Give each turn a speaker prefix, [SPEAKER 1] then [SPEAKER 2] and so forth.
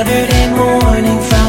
[SPEAKER 1] Saturday morning.